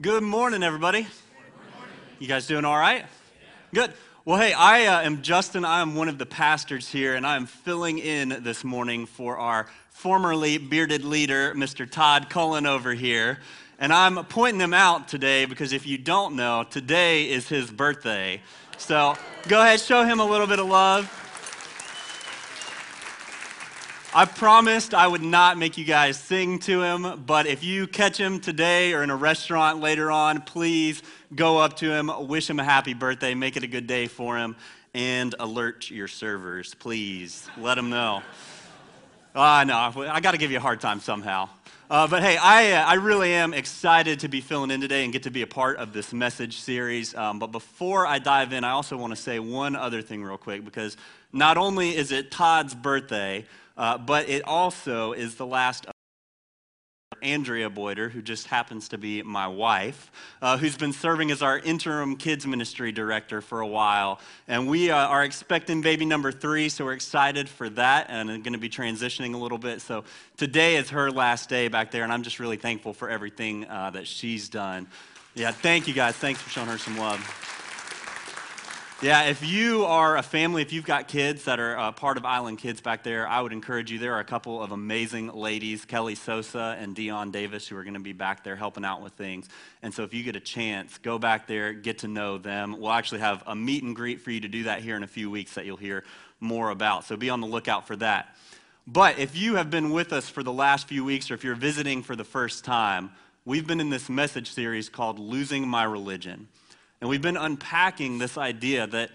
Good morning, everybody. You guys doing all right? Good. Well, hey, I uh, am Justin. I am one of the pastors here, and I am filling in this morning for our formerly bearded leader, Mr. Todd Cullen, over here. And I'm pointing him out today because if you don't know, today is his birthday. So go ahead, show him a little bit of love. I promised I would not make you guys sing to him, but if you catch him today or in a restaurant later on, please go up to him, wish him a happy birthday, make it a good day for him, and alert your servers, please. Let them know. Ah, uh, no, I got to give you a hard time somehow. Uh, but hey, I, uh, I really am excited to be filling in today and get to be a part of this message series. Um, but before I dive in, I also want to say one other thing real quick because not only is it Todd's birthday, uh, but it also is the last of Andrea Boyter, who just happens to be my wife, uh, who's been serving as our interim kids ministry director for a while. And we uh, are expecting baby number three, so we're excited for that and going to be transitioning a little bit. So today is her last day back there, and I'm just really thankful for everything uh, that she's done. Yeah, thank you guys. Thanks for showing her some love. Yeah, if you are a family, if you've got kids that are uh, part of Island Kids back there, I would encourage you. There are a couple of amazing ladies, Kelly Sosa and Dion Davis, who are going to be back there helping out with things. And so if you get a chance, go back there, get to know them. We'll actually have a meet and greet for you to do that here in a few weeks that you'll hear more about. So be on the lookout for that. But if you have been with us for the last few weeks, or if you're visiting for the first time, we've been in this message series called Losing My Religion. And we've been unpacking this idea that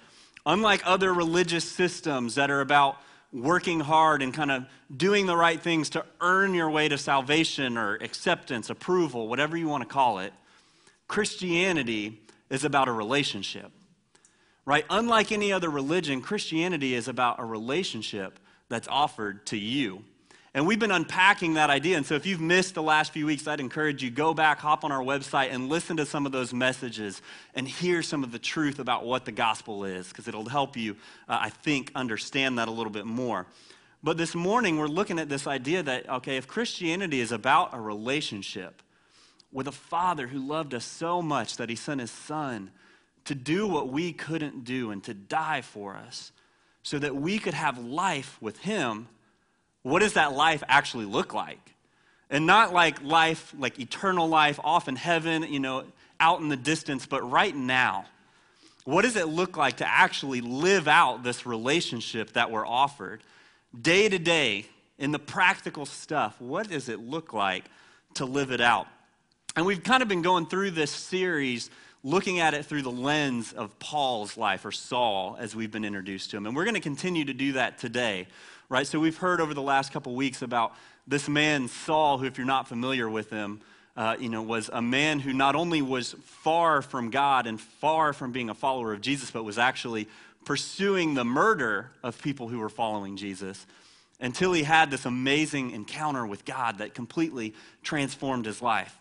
unlike other religious systems that are about working hard and kind of doing the right things to earn your way to salvation or acceptance, approval, whatever you want to call it, Christianity is about a relationship. Right? Unlike any other religion, Christianity is about a relationship that's offered to you. And we've been unpacking that idea. And so if you've missed the last few weeks, I'd encourage you go back, hop on our website and listen to some of those messages and hear some of the truth about what the gospel is because it'll help you, uh, I think, understand that a little bit more. But this morning we're looking at this idea that okay, if Christianity is about a relationship with a father who loved us so much that he sent his son to do what we couldn't do and to die for us so that we could have life with him what does that life actually look like? And not like life, like eternal life off in heaven, you know, out in the distance, but right now. What does it look like to actually live out this relationship that we're offered day to day in the practical stuff? What does it look like to live it out? And we've kind of been going through this series looking at it through the lens of Paul's life or Saul as we've been introduced to him. And we're going to continue to do that today right? So we've heard over the last couple weeks about this man, Saul, who, if you're not familiar with him, uh, you know, was a man who not only was far from God and far from being a follower of Jesus, but was actually pursuing the murder of people who were following Jesus until he had this amazing encounter with God that completely transformed his life.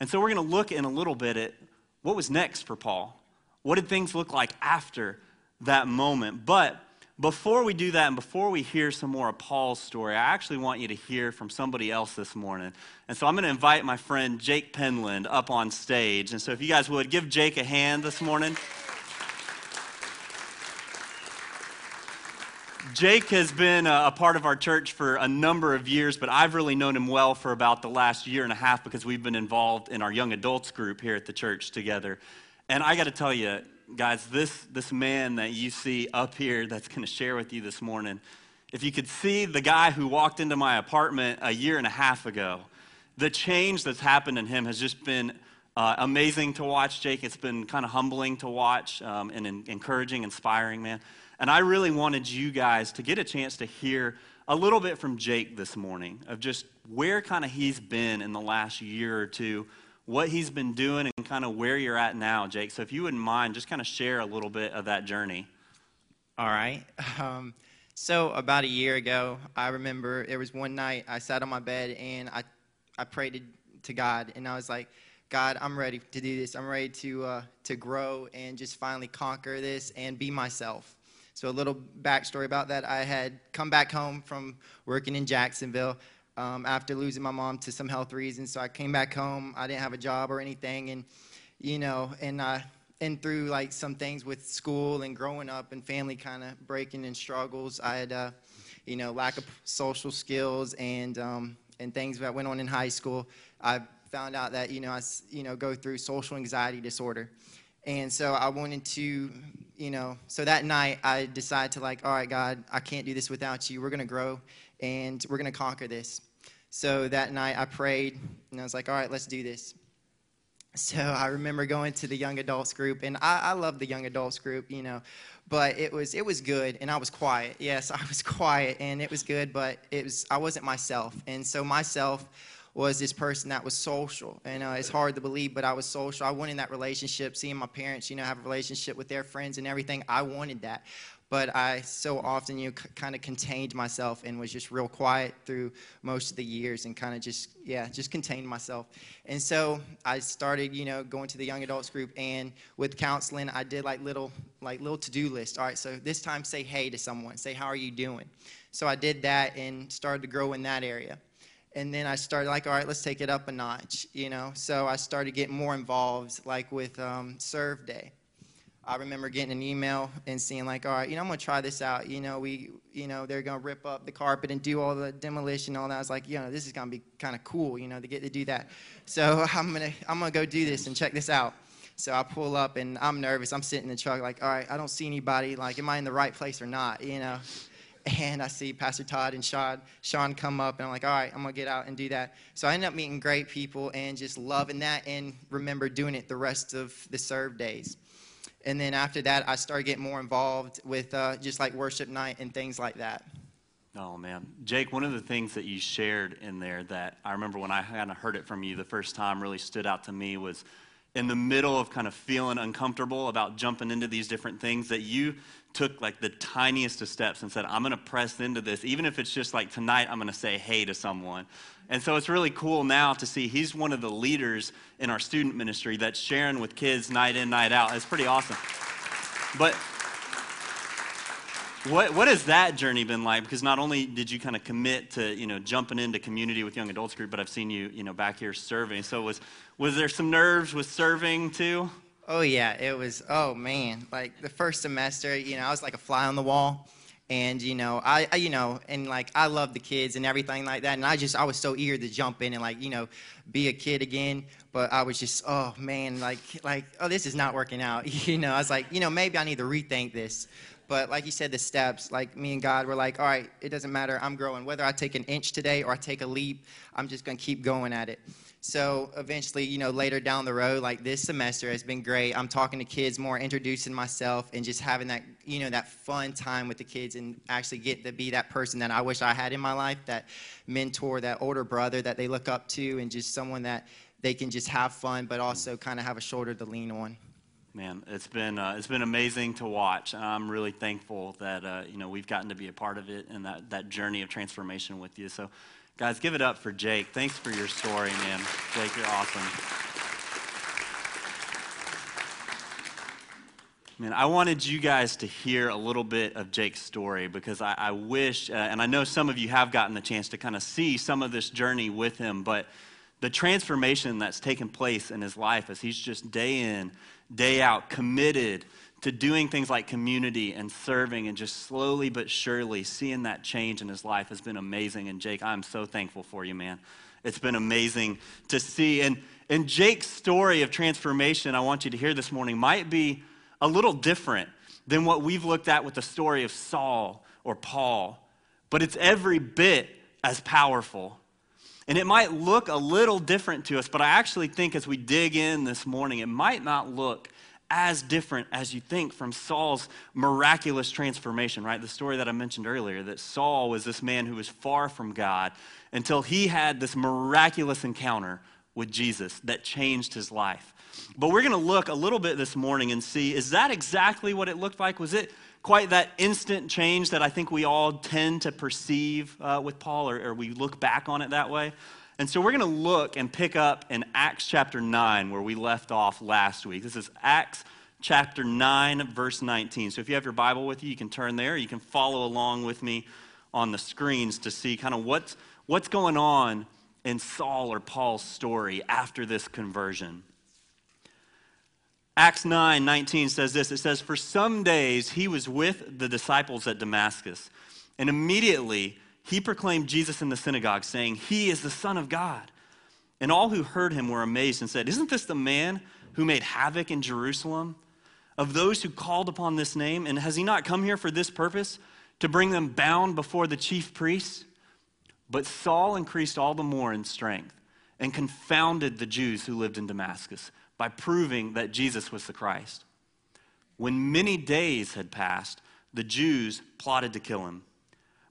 And so we're going to look in a little bit at what was next for Paul. What did things look like after that moment? But before we do that and before we hear some more of Paul's story, I actually want you to hear from somebody else this morning. And so I'm going to invite my friend Jake Penland up on stage. And so if you guys would give Jake a hand this morning. Jake has been a, part of our church for a number of years, but I've really known him well for about the last year and a half because we've been involved in our young adults group here at the church together. And I got to tell you, guys, this, this man that you see up here that's going to share with you this morning, if you could see the guy who walked into my apartment a year and a half ago, the change that's happened in him has just been uh, amazing to watch, Jake. It's been kind of humbling to watch um, and in, encouraging, inspiring, man. And I really wanted you guys to get a chance to hear a little bit from Jake this morning of just where kind of he's been in the last year or two what he's been doing and kind of where you're at now, Jake. So if you wouldn't mind, just kind of share a little bit of that journey. All right. Um, so about a year ago, I remember there was one night I sat on my bed and I, I prayed to, to God and I was like, God, I'm ready to do this. I'm ready to, uh, to grow and just finally conquer this and be myself. So, a little backstory about that I had come back home from working in Jacksonville. Um, after losing my mom to some health reasons. So I came back home. I didn't have a job or anything, and you know, and I and through like some things with school and growing up and family kind of breaking and struggles, I had, uh, you know, lack of social skills and um, and things that went on in high school. I found out that you know I you know go through social anxiety disorder, and so I wanted to, you know, so that night I decided to like, all right, God, I can't do this without you. We're gonna grow, and we're gonna conquer this. So that night I prayed, and I was like, all right, let's do this. So I remember going to the young adults group, and I, I love the young adults group, you know, but it was it was good, and I was quiet. Yes, I was quiet, and it was good, but it was I wasn't myself, and so myself was this person that was social, and uh, it's hard to believe, but I was social. I wanted that relationship, seeing my parents, you know, have a relationship with their friends and everything. I wanted that, but I so often you know, kind of contained myself and was just real quiet through most of the years and kind of just yeah just contained myself. And so I started you know going to the young adults group and with counseling I did like little like little to-do list. All right so this time say hey to someone. Say how are you doing? So I did that and started to grow in that area. And then I started like, all right, let's take it up a notch, you know. So I started getting more involved, like with um, Serve Day. I remember getting an email and seeing like, all right, you know, I'm gonna try this out. You know, we, you know, they're gonna rip up the carpet and do all the demolition and all that. I was like, you know, this is gonna be kind of cool, you know, to get to do that. So I'm gonna, I'm gonna go do this and check this out. So I pull up and I'm nervous. I'm sitting in the truck like, all right, I don't see anybody. Like, am I in the right place or not? You know. And I see Pastor Todd and Sean, Sean come up, and I'm like, all right, I'm gonna get out and do that. So I end up meeting great people and just loving that, and remember doing it the rest of the serve days. And then after that, I started getting more involved with uh, just like worship night and things like that. Oh man, Jake, one of the things that you shared in there that I remember when I kind of heard it from you the first time really stood out to me was in the middle of kind of feeling uncomfortable about jumping into these different things that you took like the tiniest of steps and said, I'm going to press into this. Even if it's just like tonight, I'm going to say hey to someone. And so it's really cool now to see he's one of the leaders in our student ministry that's sharing with kids night in, night out. It's pretty awesome. But what, what has that journey been like? Because not only did you kind of commit to, you know, jumping into community with young adults group, but I've seen you, you know, back here serving. So was, was there some nerves with serving too? Oh yeah, it was. Oh man, like the first semester, you know, I was like a fly on the wall, and you know, I, I, you know, and like I love the kids and everything like that, and I just I was so eager to jump in and like you know, be a kid again, but I was just oh man, like like oh this is not working out, you know. I was like you know maybe I need to rethink this, but like you said, the steps, like me and God were like, all right, it doesn't matter, I'm growing. Whether I take an inch today or I take a leap, I'm just gonna keep going at it. So eventually, you know, later down the road, like this semester has been great. I'm talking to kids more, introducing myself, and just having that, you know, that fun time with the kids and actually get to be that person that I wish I had in my life, that mentor, that older brother that they look up to, and just someone that they can just have fun, but also kind of have a shoulder to lean on. Man, it's been uh, it's been amazing to watch. I'm really thankful that uh, you know we've gotten to be a part of it and that that journey of transformation with you. So, guys, give it up for Jake. Thanks for your story, man. Jake, you're awesome. Man, I wanted you guys to hear a little bit of Jake's story because I, I wish, uh, and I know some of you have gotten the chance to kind of see some of this journey with him, but the transformation that's taken place in his life as he's just day in, day out, committed to doing things like community and serving and just slowly but surely seeing that change in his life has been amazing. And Jake, I'm so thankful for you, man. It's been amazing to see. And, and Jake's story of transformation, I want you to hear this morning, might be a little different than what we've looked at with the story of Saul or Paul, but it's every bit as powerful. And it might look a little different to us, but I actually think as we dig in this morning, it might not look as different as you think from Saul's miraculous transformation, right? The story that I mentioned earlier that Saul was this man who was far from God until he had this miraculous encounter with Jesus that changed his life. But we're going to look a little bit this morning and see is that exactly what it looked like? Was it quite that instant change that I think we all tend to perceive uh, with Paul, or, or we look back on it that way? And so we're going to look and pick up in Acts chapter 9, where we left off last week. This is Acts chapter 9, verse 19. So if you have your Bible with you, you can turn there. You can follow along with me on the screens to see kind of what's, what's going on in Saul or Paul's story after this conversion. Acts 9 19 says this it says, For some days he was with the disciples at Damascus, and immediately he proclaimed Jesus in the synagogue, saying, He is the Son of God. And all who heard him were amazed and said, Isn't this the man who made havoc in Jerusalem? Of those who called upon this name? And has he not come here for this purpose, to bring them bound before the chief priests? But Saul increased all the more in strength and confounded the Jews who lived in Damascus by proving that Jesus was the Christ. When many days had passed, the Jews plotted to kill him.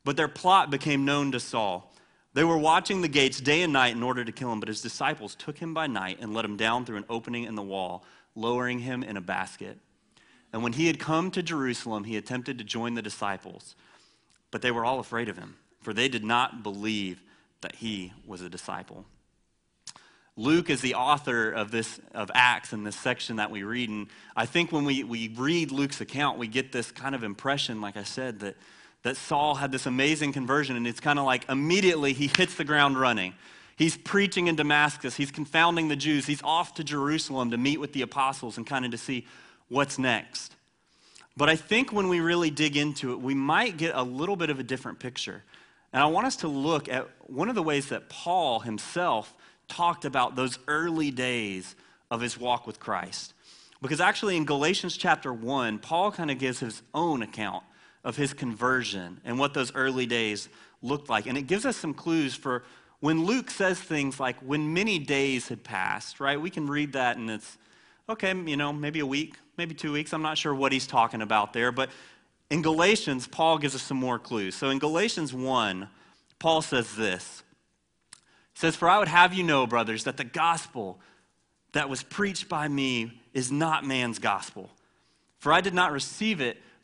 But their plot became known to Saul. They were watching the gates day and night in order to kill him, but his disciples took him by night and let him down through an opening in the wall, lowering him in a basket. And when he had come to Jerusalem, he attempted to join the disciples, but they were all afraid of him for they did not believe that he was a disciple. Luke is the author of this of Acts in this section that we read. And I think when we, we read Luke's account, we get this kind of impression, like I said, that, that Saul had this amazing conversion, and it's kind of like immediately he hits the ground running. He's preaching in Damascus, he's confounding the Jews, he's off to Jerusalem to meet with the apostles and kind of to see what's next. But I think when we really dig into it, we might get a little bit of a different picture. And I want us to look at one of the ways that Paul himself talked about those early days of his walk with Christ. Because actually, in Galatians chapter 1, Paul kind of gives his own account of his conversion and what those early days looked like. And it gives us some clues for when Luke says things like, when many days had passed, right? We can read that and it's, okay, you know, maybe a week, maybe two weeks. I'm not sure what he's talking about there. But in Galatians, Paul gives us some more clues. So in Galatians 1, Paul says this. He says, For I would have you know, brothers, that the gospel that was preached by me is not man's gospel. For I did not receive it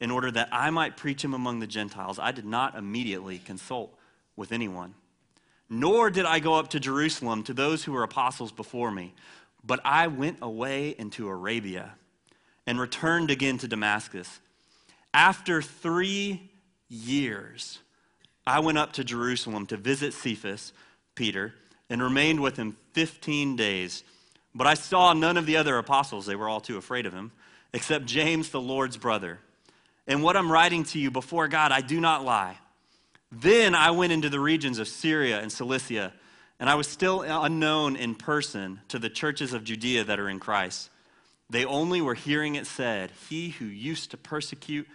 in order that I might preach him among the Gentiles, I did not immediately consult with anyone. Nor did I go up to Jerusalem to those who were apostles before me, but I went away into Arabia and returned again to Damascus. After three years, I went up to Jerusalem to visit Cephas, Peter, and remained with him 15 days. But I saw none of the other apostles, they were all too afraid of him, except James, the Lord's brother. And what I'm writing to you before God, I do not lie. Then I went into the regions of Syria and Cilicia, and I was still unknown in person to the churches of Judea that are in Christ. They only were hearing it said, He who used to persecute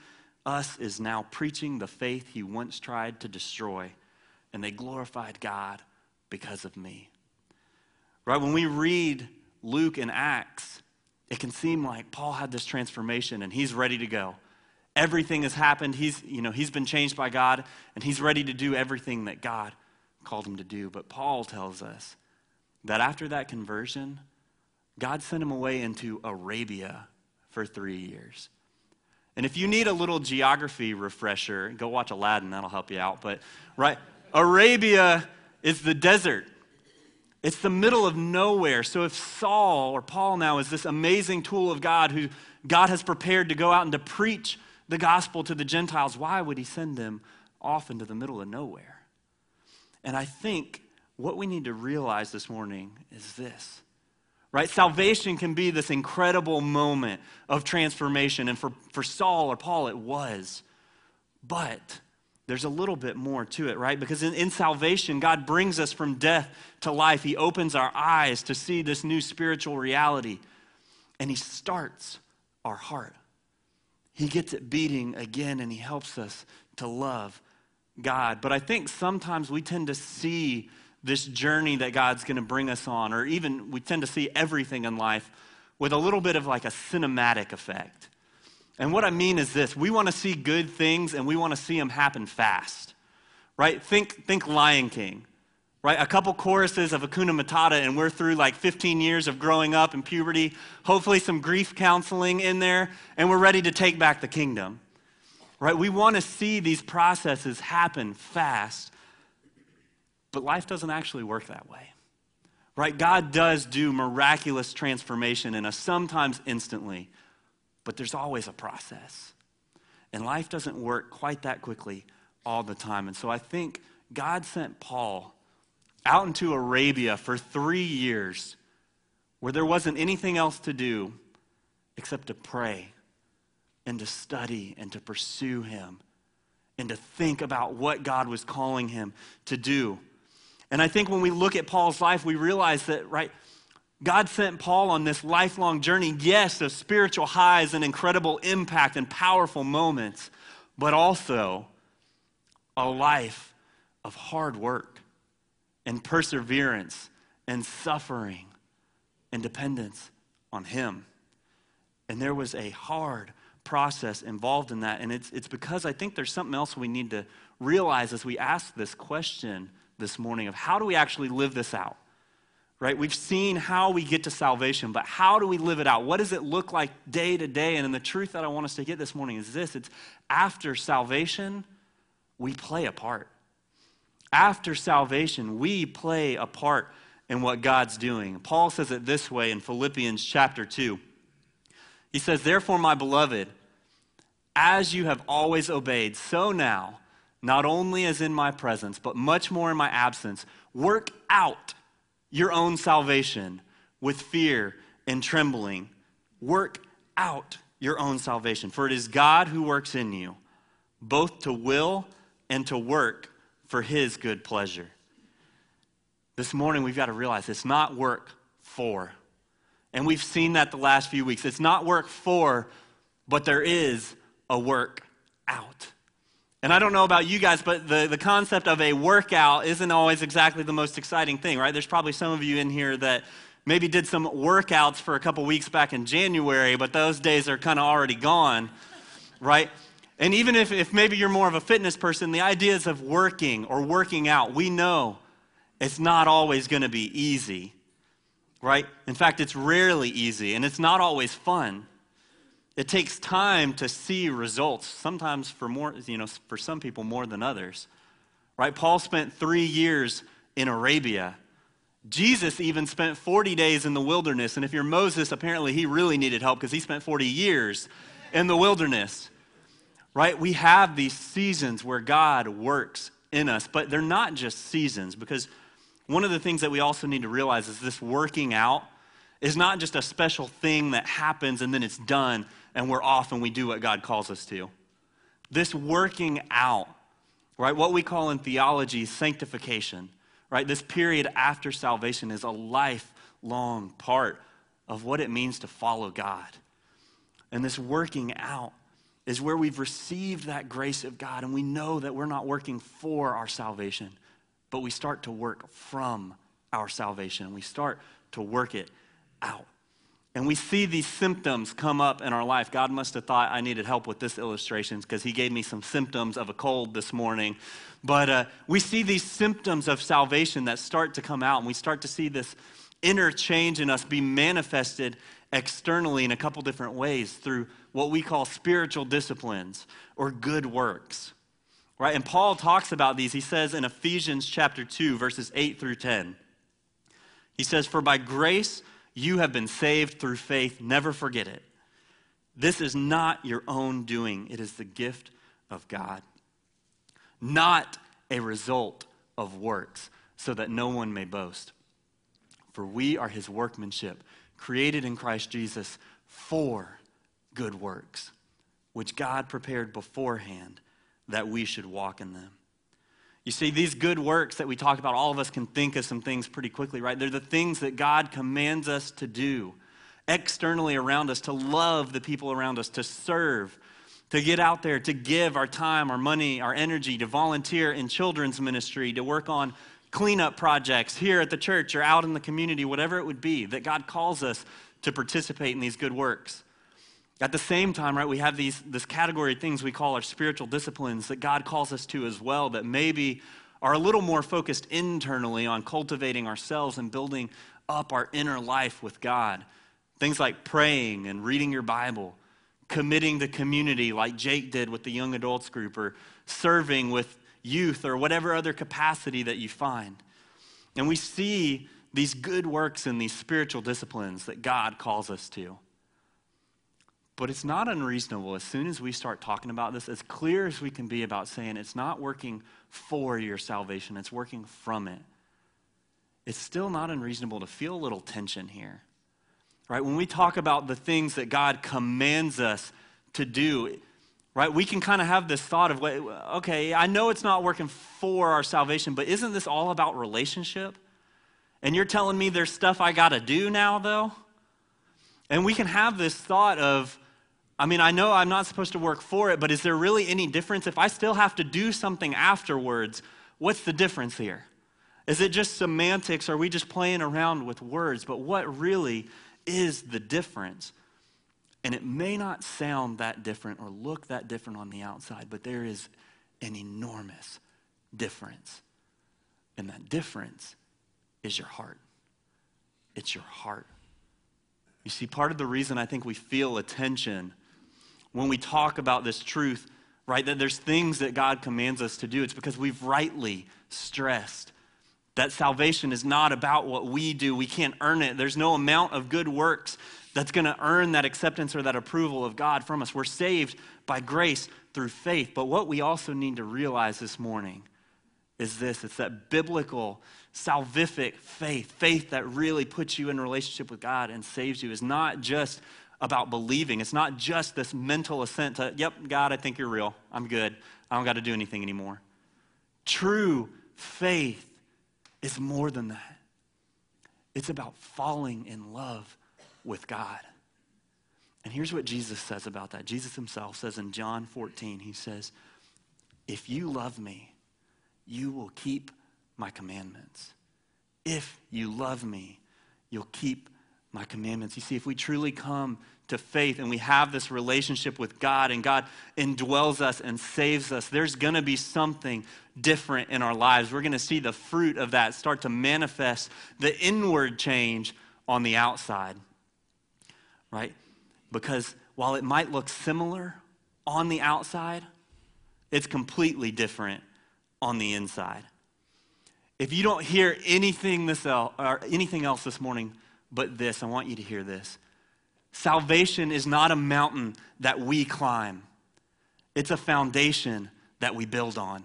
us is now preaching the faith he once tried to destroy, and they glorified God because of me. Right? When we read Luke and Acts, it can seem like Paul had this transformation and he's ready to go. Everything has happened. He's, you know, he's been changed by God and he's ready to do everything that God called him to do. But Paul tells us that after that conversion, God sent him away into Arabia for three years. And if you need a little geography refresher, go watch Aladdin, that'll help you out. But, right, Arabia is the desert. It's the middle of nowhere. So if Saul or Paul now is this amazing tool of God who God has prepared to go out and to preach the gospel to the Gentiles, why would he send them off into the middle of nowhere? And I think what we need to realize this morning is this right? Salvation can be this incredible moment of transformation. And for, for Saul or Paul, it was. But there's a little bit more to it, right? Because in, in salvation, God brings us from death to life. He opens our eyes to see this new spiritual reality. And He starts our heart. He gets it beating again and He helps us to love God. But I think sometimes we tend to see this journey that God's going to bring us on, or even we tend to see everything in life with a little bit of like a cinematic effect. And what I mean is this we want to see good things and we want to see them happen fast, right? Think, think Lion King. Right? A couple choruses of Hakuna Matata, and we're through like 15 years of growing up and puberty, hopefully some grief counseling in there, and we're ready to take back the kingdom, right? We want to see these processes happen fast, but life doesn't actually work that way, right? God does do miraculous transformation in us, sometimes instantly, but there's always a process. And life doesn't work quite that quickly all the time. And so I think God sent Paul out into Arabia for three years where there wasn't anything else to do except to pray and to study and to pursue him and to think about what God was calling him to do. And I think when we look at Paul's life, we realize that, right, God sent Paul on this lifelong journey, yes, of spiritual highs and incredible impact and powerful moments, but also a life of hard work and perseverance and suffering and dependence on Him. And there was a hard process involved in that. And it's, it's because I think there's something else we need to realize as we ask this question this morning of how do we actually live this out? Right? We've seen how we get to salvation, but how do we live it out? What does it look like day to day? And the truth that I want us to get this morning is this it's after salvation, we play a part. After salvation, we play a part in what God's doing. Paul says it this way in Philippians chapter 2. He says, Therefore, my beloved, as you have always obeyed, so now, not only as in my presence, but much more in my absence, work out your own salvation with fear and trembling. Work out your own salvation, for it is God who works in you, both to will and to work for his good pleasure. This morning, we've got to realize it's not work for. And we've seen that the last few weeks. It's not work for, but there is a work out. And I don't know about you guys, but the, the concept of a workout isn't always exactly the most exciting thing, right? There's probably some of you in here that maybe did some workouts for a couple weeks back in January, but those days are kind of already gone, right? And even if, if maybe you're more of a fitness person, the ideas of working or working out, we know it's not always going to be easy, right? In fact, it's rarely easy and it's not always fun. It takes time to see results, sometimes for more, you know, for some people more than others. Right? Paul spent three years in Arabia. Jesus even spent 40 days in the wilderness. And if you're Moses, apparently he really needed help because he spent 40 years in the wilderness right? We have these seasons where God works in us, but they're not just seasons because one of the things that we also need to realize is this working out is not just a special thing that happens and then it's done and we're off and we do what God calls us to. This working out, right? What we call in theology sanctification, right? This period after salvation is a lifelong part of what it means to follow God. And this working out is where we've received that grace of God and we know that we're not working for our salvation, but we start to work from our salvation. We start to work it out. And we see these symptoms come up in our life. God must have thought I needed help with this illustration because He gave me some symptoms of a cold this morning. But uh, we see these symptoms of salvation that start to come out, and we start to see this inner change in us be manifested externally in a couple different ways through what we call spiritual disciplines or good works. Right? And Paul talks about these. He says in Ephesians chapter 2 verses 8 through 10. He says, "For by grace you have been saved through faith, never forget it. This is not your own doing, it is the gift of God, not a result of works, so that no one may boast. For we are his workmanship, created in Christ Jesus for good works, which God prepared beforehand that we should walk in them. You see, these good works that we talk about, all of us can think of some things pretty quickly, right? They're the things that God commands us to do externally around us, to love the people around us, to serve, to get out there, to give our time, our money, our energy, to volunteer in children's ministry, to work on cleanup projects here at the church or out in the community, whatever it would be, that God calls us to participate in these good works. At the same time, right, we have these, this category of things we call our spiritual disciplines that God calls us to as well that maybe are a little more focused internally on cultivating ourselves and building up our inner life with God. Things like praying and reading your Bible, committing to community like Jake did with the young adults group, or serving with youth, or whatever other capacity that you find. And we see these good works and these spiritual disciplines that God calls us to. But it's not unreasonable as soon as we start talking about this, as clear as we can be about saying it's not working for your salvation, it's working from it. It's still not unreasonable to feel a little tension here. Right? When we talk about the things that God commands us to do, right? We can kind of have this thought of, okay, I know it's not working for our salvation, but isn't this all about relationship? And you're telling me there's stuff I got to do now, though? And we can have this thought of, I mean, I know I'm not supposed to work for it, but is there really any difference? If I still have to do something afterwards, what's the difference here? Is it just semantics? Are we just playing around with words? But what really is the difference? And it may not sound that different or look that different on the outside, but there is an enormous difference. And that difference is your heart. It's your heart. You see, part of the reason I think we feel a tension when we talk about this truth, right, that there's things that God commands us to do, it's because we've rightly stressed that salvation is not about what we do. We can't earn it. There's no amount of good works that's going to earn that acceptance or that approval of God from us. We're saved by grace through faith. But what we also need to realize this morning is this it's that biblical, salvific faith, faith that really puts you in relationship with God and saves you, is not just about believing. It's not just this mental assent to, yep, God, I think you're real. I'm good. I don't got to do anything anymore. True faith is more than that. It's about falling in love with God. And here's what Jesus says about that. Jesus himself says in John 14, he says, If you love me, you will keep my commandments. If you love me, you'll keep my commandments. You see, if we truly come to faith and we have this relationship with God and God indwells us and saves us, there's going to be something different in our lives. We're going to see the fruit of that start to manifest the inward change on the outside, right? Because while it might look similar on the outside, it's completely different on the inside. If you don't hear anything, this el- or anything else this morning but this, I want you to hear this. Salvation is not a mountain that we climb, it's a foundation that we build on.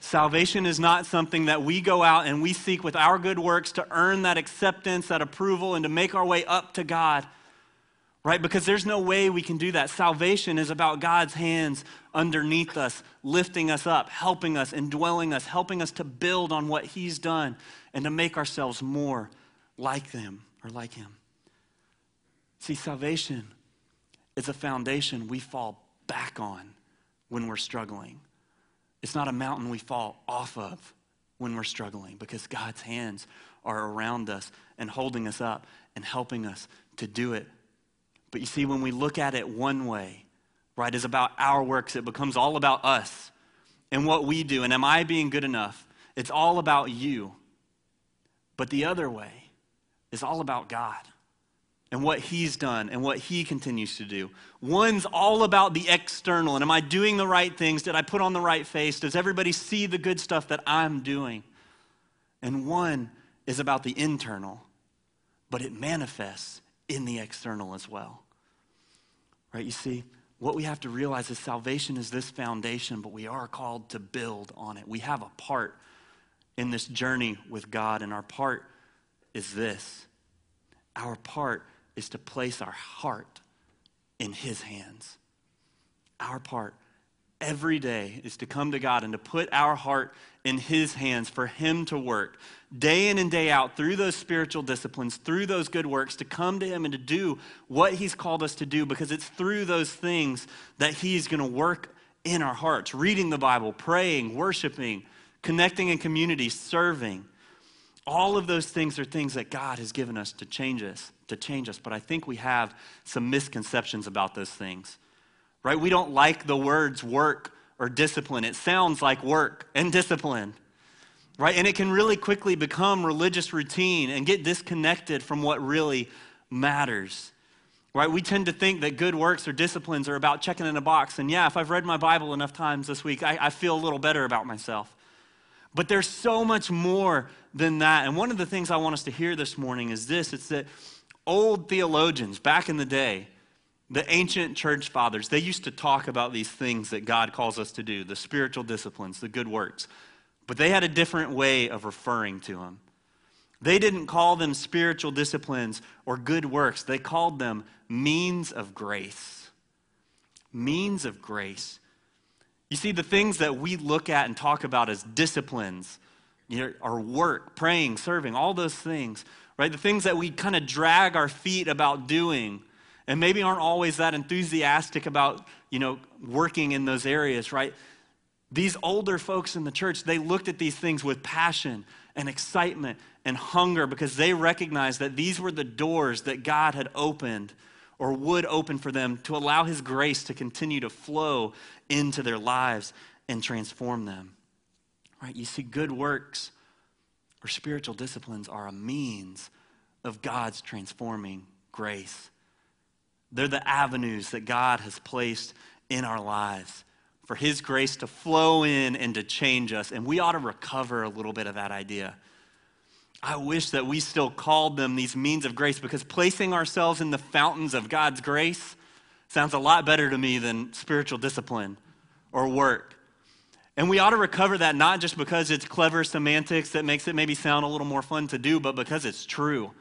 Salvation is not something that we go out and we seek with our good works to earn that acceptance, that approval, and to make our way up to God, right? Because there's no way we can do that. Salvation is about God's hands underneath us, lifting us up, helping us, indwelling us, helping us to build on what He's done and to make ourselves more like them or like Him. See, salvation is a foundation we fall back on when we're struggling. It's not a mountain we fall off of when we're struggling because God's hands are around us and holding us up and helping us to do it. But you see, when we look at it one way, right, is about our works, it becomes all about us and what we do. And am I being good enough? It's all about you. But the other way is all about God and what he's done and what he continues to do. One's all about the external and am I doing the right things? Did I put on the right face? Does everybody see the good stuff that I'm doing? And one is about the internal, but it manifests in the external as well. Right? You see, what we have to realize is salvation is this foundation, but we are called to build on it. We have a part in this journey with God, and our part is this. Our part is to place our heart in His hands. Our part every day is to come to God and to put our heart in His hands for Him to work day in and day out through those spiritual disciplines, through those good works, to come to Him and to do what He's called us to do because it's through those things that He's going to work in our hearts reading the Bible, praying, worshiping, connecting in community, serving. All of those things are things that God has given us to change us, to change us. But I think we have some misconceptions about those things. Right? We don't like the words work or discipline. It sounds like work and discipline. right? And it can really quickly become religious routine and get disconnected from what really matters. Right? We tend to think that good works or disciplines are about checking in a box. And yeah, if I've read my Bible enough times this week, I, I feel a little better about myself. But there's so much more than that. And one of the things I want us to hear this morning is this it's that old theologians back in the day, the ancient church fathers, they used to talk about these things that God calls us to do the spiritual disciplines, the good works. But they had a different way of referring to them. They didn't call them spiritual disciplines or good works, they called them means of grace. Means of grace. You see, the things that we look at and talk about as disciplines, you know, our work, praying, serving, all those things, right? The things that we kind of drag our feet about doing and maybe aren't always that enthusiastic about, you know, working in those areas, right? These older folks in the church, they looked at these things with passion and excitement and hunger because they recognized that these were the doors that God had opened or would open for them to allow His grace to continue to flow into their lives and transform them. Right? You see, good works or spiritual disciplines are a means of God's transforming grace. They're the avenues that God has placed in our lives for His grace to flow in and to change us. And we ought to recover a little bit of that idea. I wish that we still called them these means of grace because placing ourselves in the fountains of God's grace sounds a lot better to me than spiritual discipline or work. And we ought to recover that not just because it's clever semantics that makes it maybe sound a little more fun to do, but because it's true.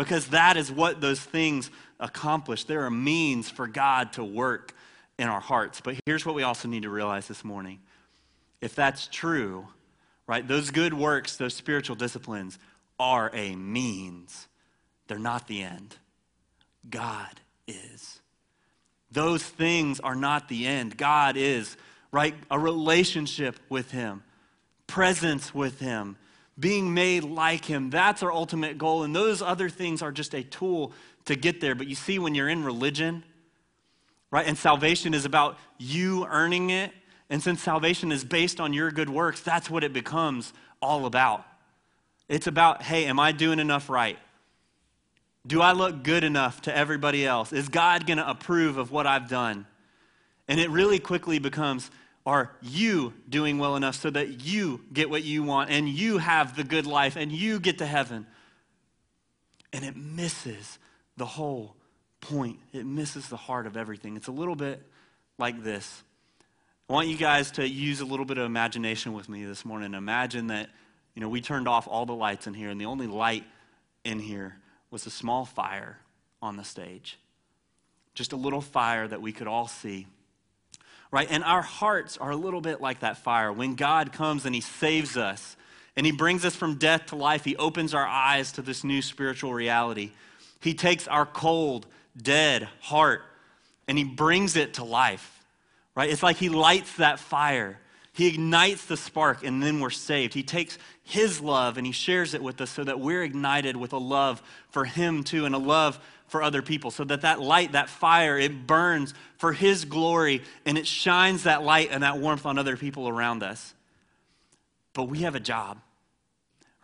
Because that is what those things accomplish. They're a means for God to work in our hearts. But here's what we also need to realize this morning if that's true, right, those good works, those spiritual disciplines are a means, they're not the end. God is. Those things are not the end. God is, right? A relationship with Him, presence with Him, being made like Him. That's our ultimate goal. And those other things are just a tool to get there. But you see, when you're in religion, right? And salvation is about you earning it. And since salvation is based on your good works, that's what it becomes all about. It's about, hey, am I doing enough right? Do I look good enough to everybody else? Is God going to approve of what I've done? And it really quickly becomes, are you doing well enough so that you get what you want and you have the good life and you get to heaven? And it misses the whole point. It misses the heart of everything. It's a little bit like this. I want you guys to use a little bit of imagination with me this morning. Imagine that, you know, we turned off all the lights in here, and the only light in here was a small fire on the stage. Just a little fire that we could all see. Right? And our hearts are a little bit like that fire. When God comes and He saves us and He brings us from death to life, He opens our eyes to this new spiritual reality. He takes our cold, dead heart and he brings it to life, right? It's like he lights that fire. He ignites the spark and then we're saved. He takes his love and he shares it with us so that we're ignited with a love for him too and a love for other people so that that light that fire it burns for his glory and it shines that light and that warmth on other people around us but we have a job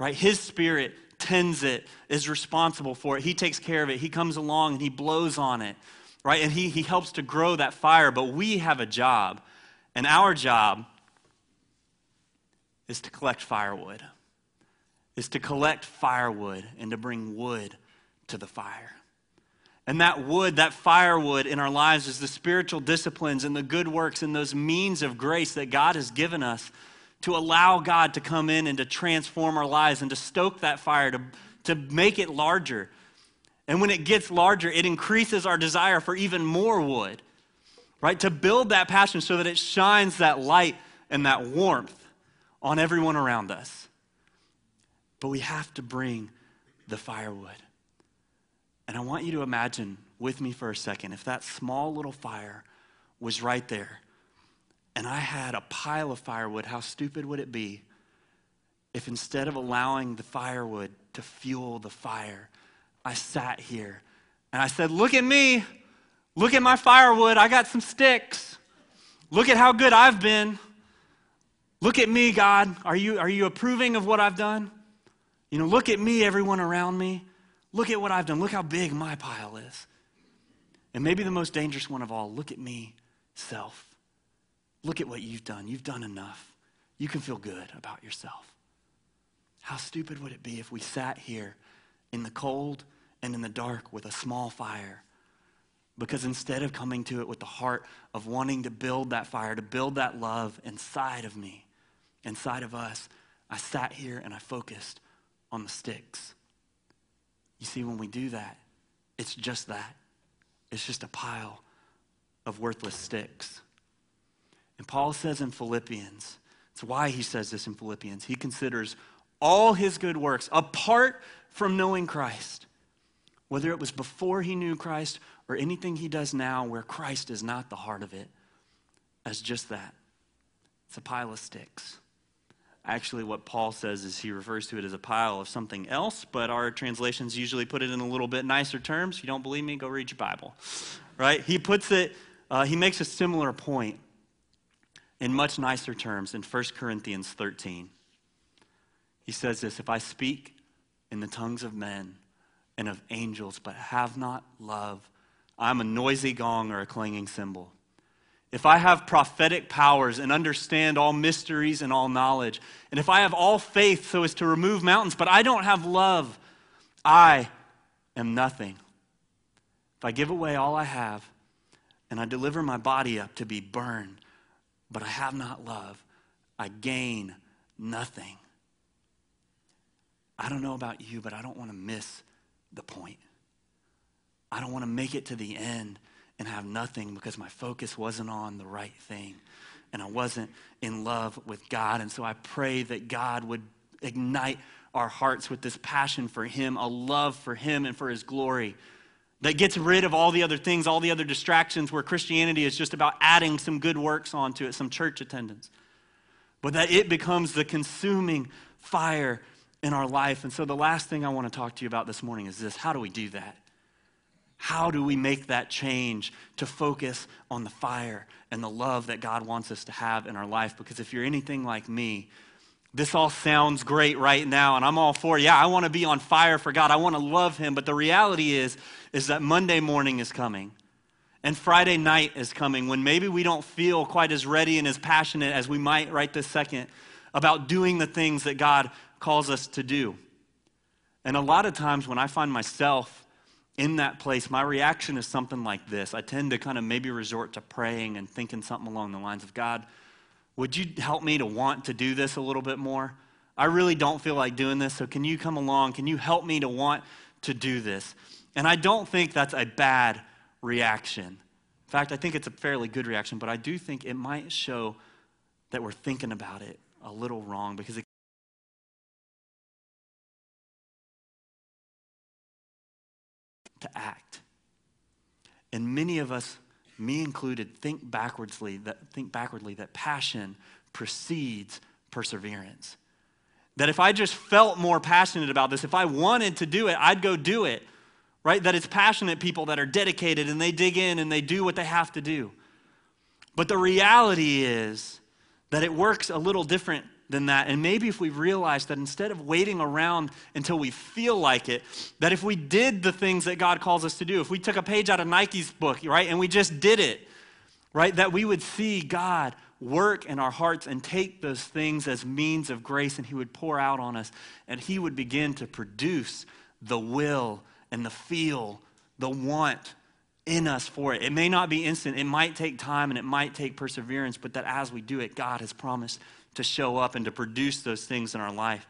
right his spirit tends it, is responsible for it. He takes care of it. He comes along and he blows on it, right? And he, he helps to grow that fire. But we have a job, and our job is to collect firewood, is to collect firewood and to bring wood to the fire. And that wood, that firewood in our lives is the spiritual disciplines and the good works and those means of grace that God has given us to allow God to come in and to transform our lives and to stoke that fire, to, to make it larger. And when it gets larger, it increases our desire for even more wood, right? To build that passion so that it shines that light and that warmth on everyone around us. But we have to bring the firewood. And I want you to imagine with me for a second if that small little fire was right there and I had a pile of firewood, how stupid would it be if instead of allowing the firewood to fuel the fire, I sat here and I said, Look at me. Look at my firewood. I got some sticks. Look at how good I've been. Look at me, God. Are you, are you approving of what I've done? You know, look at me, everyone around me. Look at what I've done. Look how big my pile is. And maybe the most dangerous one of all look at me, self. Look at what you've done. You've done enough. You can feel good about yourself. How stupid would it be if we sat here in the cold and in the dark with a small fire? Because instead of coming to it with the heart of wanting to build that fire, to build that love inside of me, inside of us, I sat here and I focused on the sticks. You see, when we do that, it's just that. It's just a pile of worthless sticks. And Paul says in Philippians, it's why he says this in Philippians. He considers all his good works apart from knowing Christ, whether it was before he knew Christ or anything he does now where Christ is not the heart of it, as just that. It's a pile of sticks. Actually, what Paul says is he refers to it as a pile of something else, but our translations usually put it in a little bit nicer terms. If you don't believe me, go read your Bible. Right? He puts it, uh, he makes a similar point in much nicer terms in 1 Corinthians 13. He says this If I speak in the tongues of men and of angels, but have not love, I'm a noisy gong or a clanging cymbal. If I have prophetic powers and understand all mysteries and all knowledge, and if I have all faith so as to remove mountains, but I don't have love, I am nothing. If I give away all I have and I deliver my body up to be burned, but I have not love, I gain nothing. I don't know about you, but I don't want to miss the point. I don't want to make it to the end and have nothing because my focus wasn't on the right thing and I wasn't in love with God. And so I pray that God would ignite our hearts with this passion for Him, a love for Him and for His glory that gets rid of all the other things, all the other distractions where Christianity is just about adding some good works onto it, some church attendance. But that it becomes the consuming fire in our life. And so the last thing I want to talk to you about this morning is this how do we do that? How do we make that change to focus on the fire and the love that God wants us to have in our life? Because if you're anything like me, this all sounds great right now and I'm all for it. Yeah, I want to be on fire for God. I want to love him, but the reality is is that Monday morning is coming. And Friday night is coming when maybe we don't feel quite as ready and as passionate as we might right this second about doing the things that God calls us to do. And a lot of times when I find myself in that place, my reaction is something like this. I tend to kind of maybe resort to praying and thinking something along the lines of God, would you help me to want to do this a little bit more? I really don't feel like doing this, so can you come along? Can you help me to want to do this? And I don't think that's a bad reaction. In fact, I think it's a fairly good reaction, but I do think it might show that we're thinking about it a little wrong because it to act. And many of us, me included, think backwardsly that think backwardly that passion precedes perseverance. That if I just felt more passionate about this, if I wanted to do it, I'd go do it. Right? That it's passionate people that are dedicated and they dig in and they do what they have to do. But the reality is that it works a little different than that. And maybe if we realized that instead of waiting around until we feel like it, that if we did the things that God calls us to do, if we took a page out of Nike's book, right, and we just did it, right, that we would see God work in our hearts and take those things as means of grace and He would pour out on us and He would begin to produce the will and the feel, the want in us for it. It may not be instant, it might take time and it might take perseverance, but that as we do it, God has promised to show up and to produce those things in our life.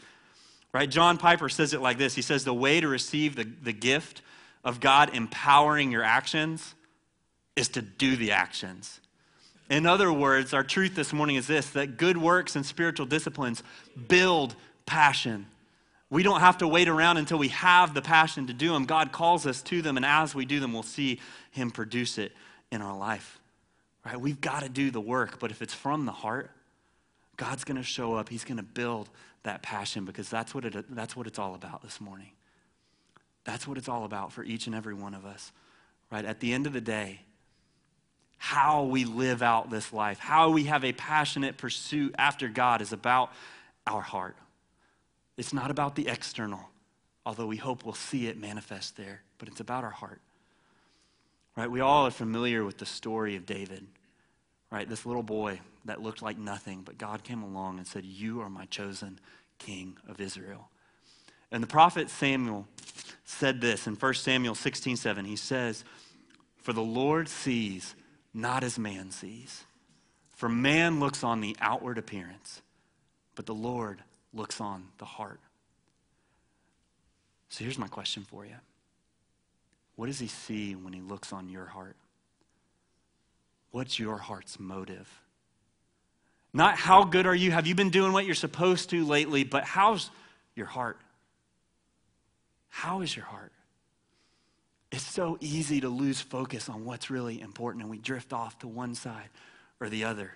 Right? John Piper says it like this He says, The way to receive the, the gift of God empowering your actions is to do the actions. In other words, our truth this morning is this that good works and spiritual disciplines build passion. We don't have to wait around until we have the passion to do them. God calls us to them, and as we do them, we'll see Him produce it in our life. Right? We've got to do the work, but if it's from the heart, God's going to show up. He's going to build that passion because that's what, it, that's what it's all about this morning. That's what it's all about for each and every one of us, right? At the end of the day, how we live out this life, how we have a passionate pursuit after God is about our heart. It's not about the external, although we hope we'll see it manifest there, but it's about our heart. Right? We all are familiar with the story of David. Right? This little boy that looked like nothing, but God came along and said, "You are my chosen king of Israel." And the prophet Samuel said this in 1 Samuel 16 7. He says, For the Lord sees not as man sees. For man looks on the outward appearance, but the Lord looks on the heart. So here's my question for you What does he see when he looks on your heart? What's your heart's motive? Not how good are you? Have you been doing what you're supposed to lately? But how's your heart? How is your heart? It's so easy to lose focus on what's really important and we drift off to one side or the other.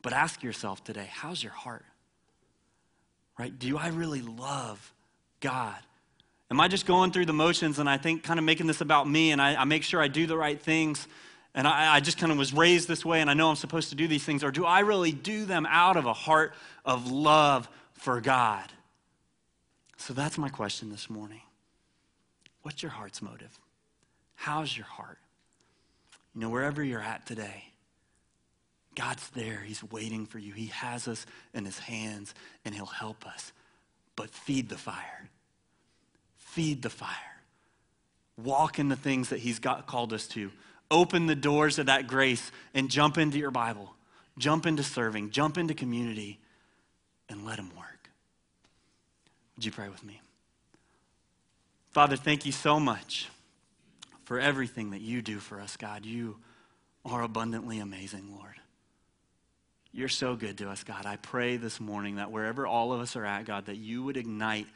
But ask yourself today how's your heart? Right? Do I really love God? Am I just going through the motions and I think kind of making this about me and I, I make sure I do the right things and I, I just kind of was raised this way and I know I'm supposed to do these things? Or do I really do them out of a heart of love for God? So that's my question this morning. What's your heart's motive? How's your heart? You know, wherever you're at today, God's there. He's waiting for you. He has us in his hands and he'll help us. But feed the fire. Feed the fire. Walk in the things that he's got, called us to. Open the doors of that grace and jump into your Bible. Jump into serving. Jump into community and let him work. Would you pray with me? Father, thank you so much for everything that you do for us, God. You are abundantly amazing, Lord. You're so good to us, God. I pray this morning that wherever all of us are at, God, that you would ignite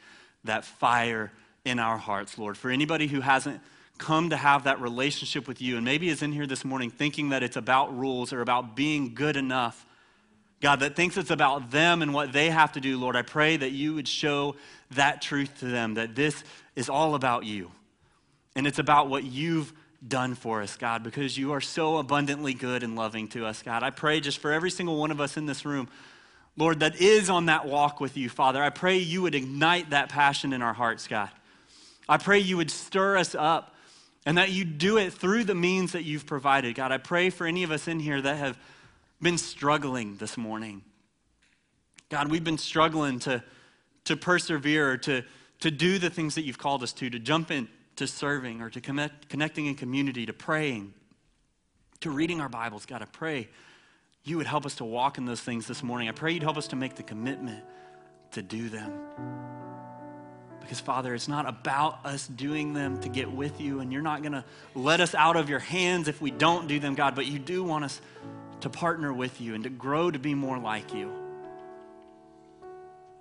that fire in our hearts, Lord. For anybody who hasn't come to have that relationship with you and maybe is in here this morning thinking that it's about rules or about being good enough, God, that thinks it's about them and what they have to do, Lord, I pray that you would show that truth to them, that this is all about you. And it's about what you've done for us, God, because you are so abundantly good and loving to us, God. I pray just for every single one of us in this room, Lord, that is on that walk with you, Father. I pray you would ignite that passion in our hearts, God. I pray you would stir us up and that you do it through the means that you've provided, God. I pray for any of us in here that have been struggling this morning. God, we've been struggling to, to persevere, to, to do the things that you've called us to, to jump in to serving or to connect, connecting in community, to praying, to reading our Bibles. God, I pray you would help us to walk in those things this morning. I pray you'd help us to make the commitment to do them. Because, Father, it's not about us doing them to get with you, and you're not going to let us out of your hands if we don't do them, God, but you do want us to partner with you and to grow to be more like you.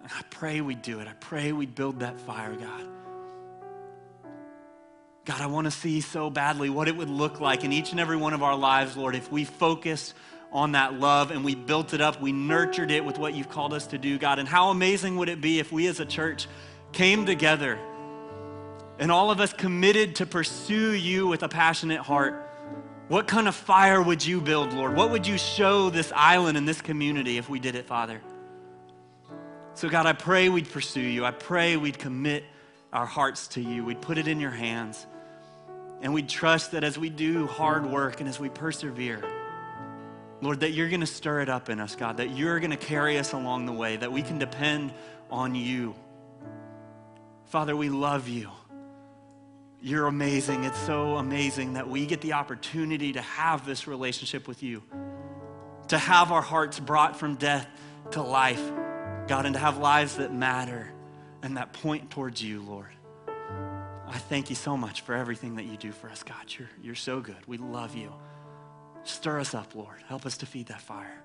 And I pray we do it. I pray we build that fire, God. God, I want to see so badly what it would look like in each and every one of our lives, Lord, if we focused on that love and we built it up, we nurtured it with what you've called us to do, God. And how amazing would it be if we as a church came together and all of us committed to pursue you with a passionate heart? What kind of fire would you build, Lord? What would you show this island and this community if we did it, Father? So, God, I pray we'd pursue you. I pray we'd commit our hearts to you. We'd put it in your hands. And we'd trust that as we do hard work and as we persevere, Lord, that you're going to stir it up in us, God, that you're going to carry us along the way, that we can depend on you. Father, we love you. You're amazing. It's so amazing that we get the opportunity to have this relationship with you, to have our hearts brought from death to life, God, and to have lives that matter and that point towards you, Lord. I thank you so much for everything that you do for us, God. You're, you're so good. We love you. Stir us up, Lord. Help us to feed that fire.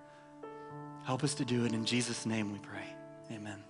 Help us to do it. In Jesus' name we pray. Amen.